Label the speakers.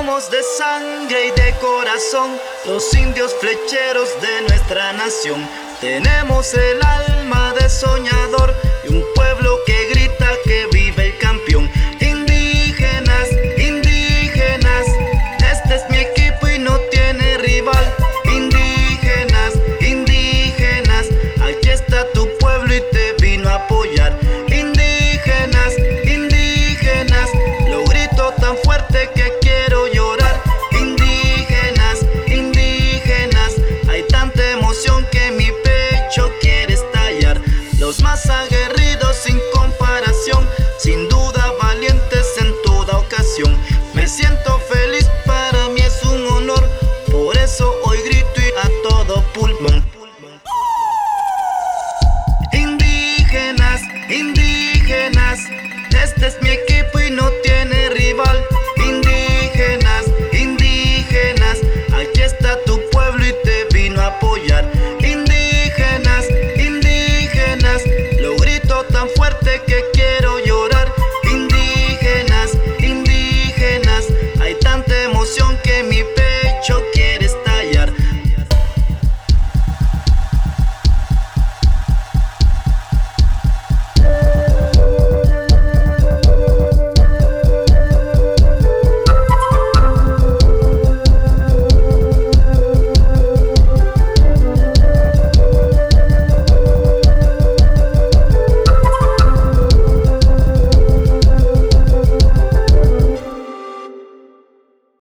Speaker 1: Somos de sangre y de corazón, los indios flecheros de nuestra nación. Tenemos el alma das mir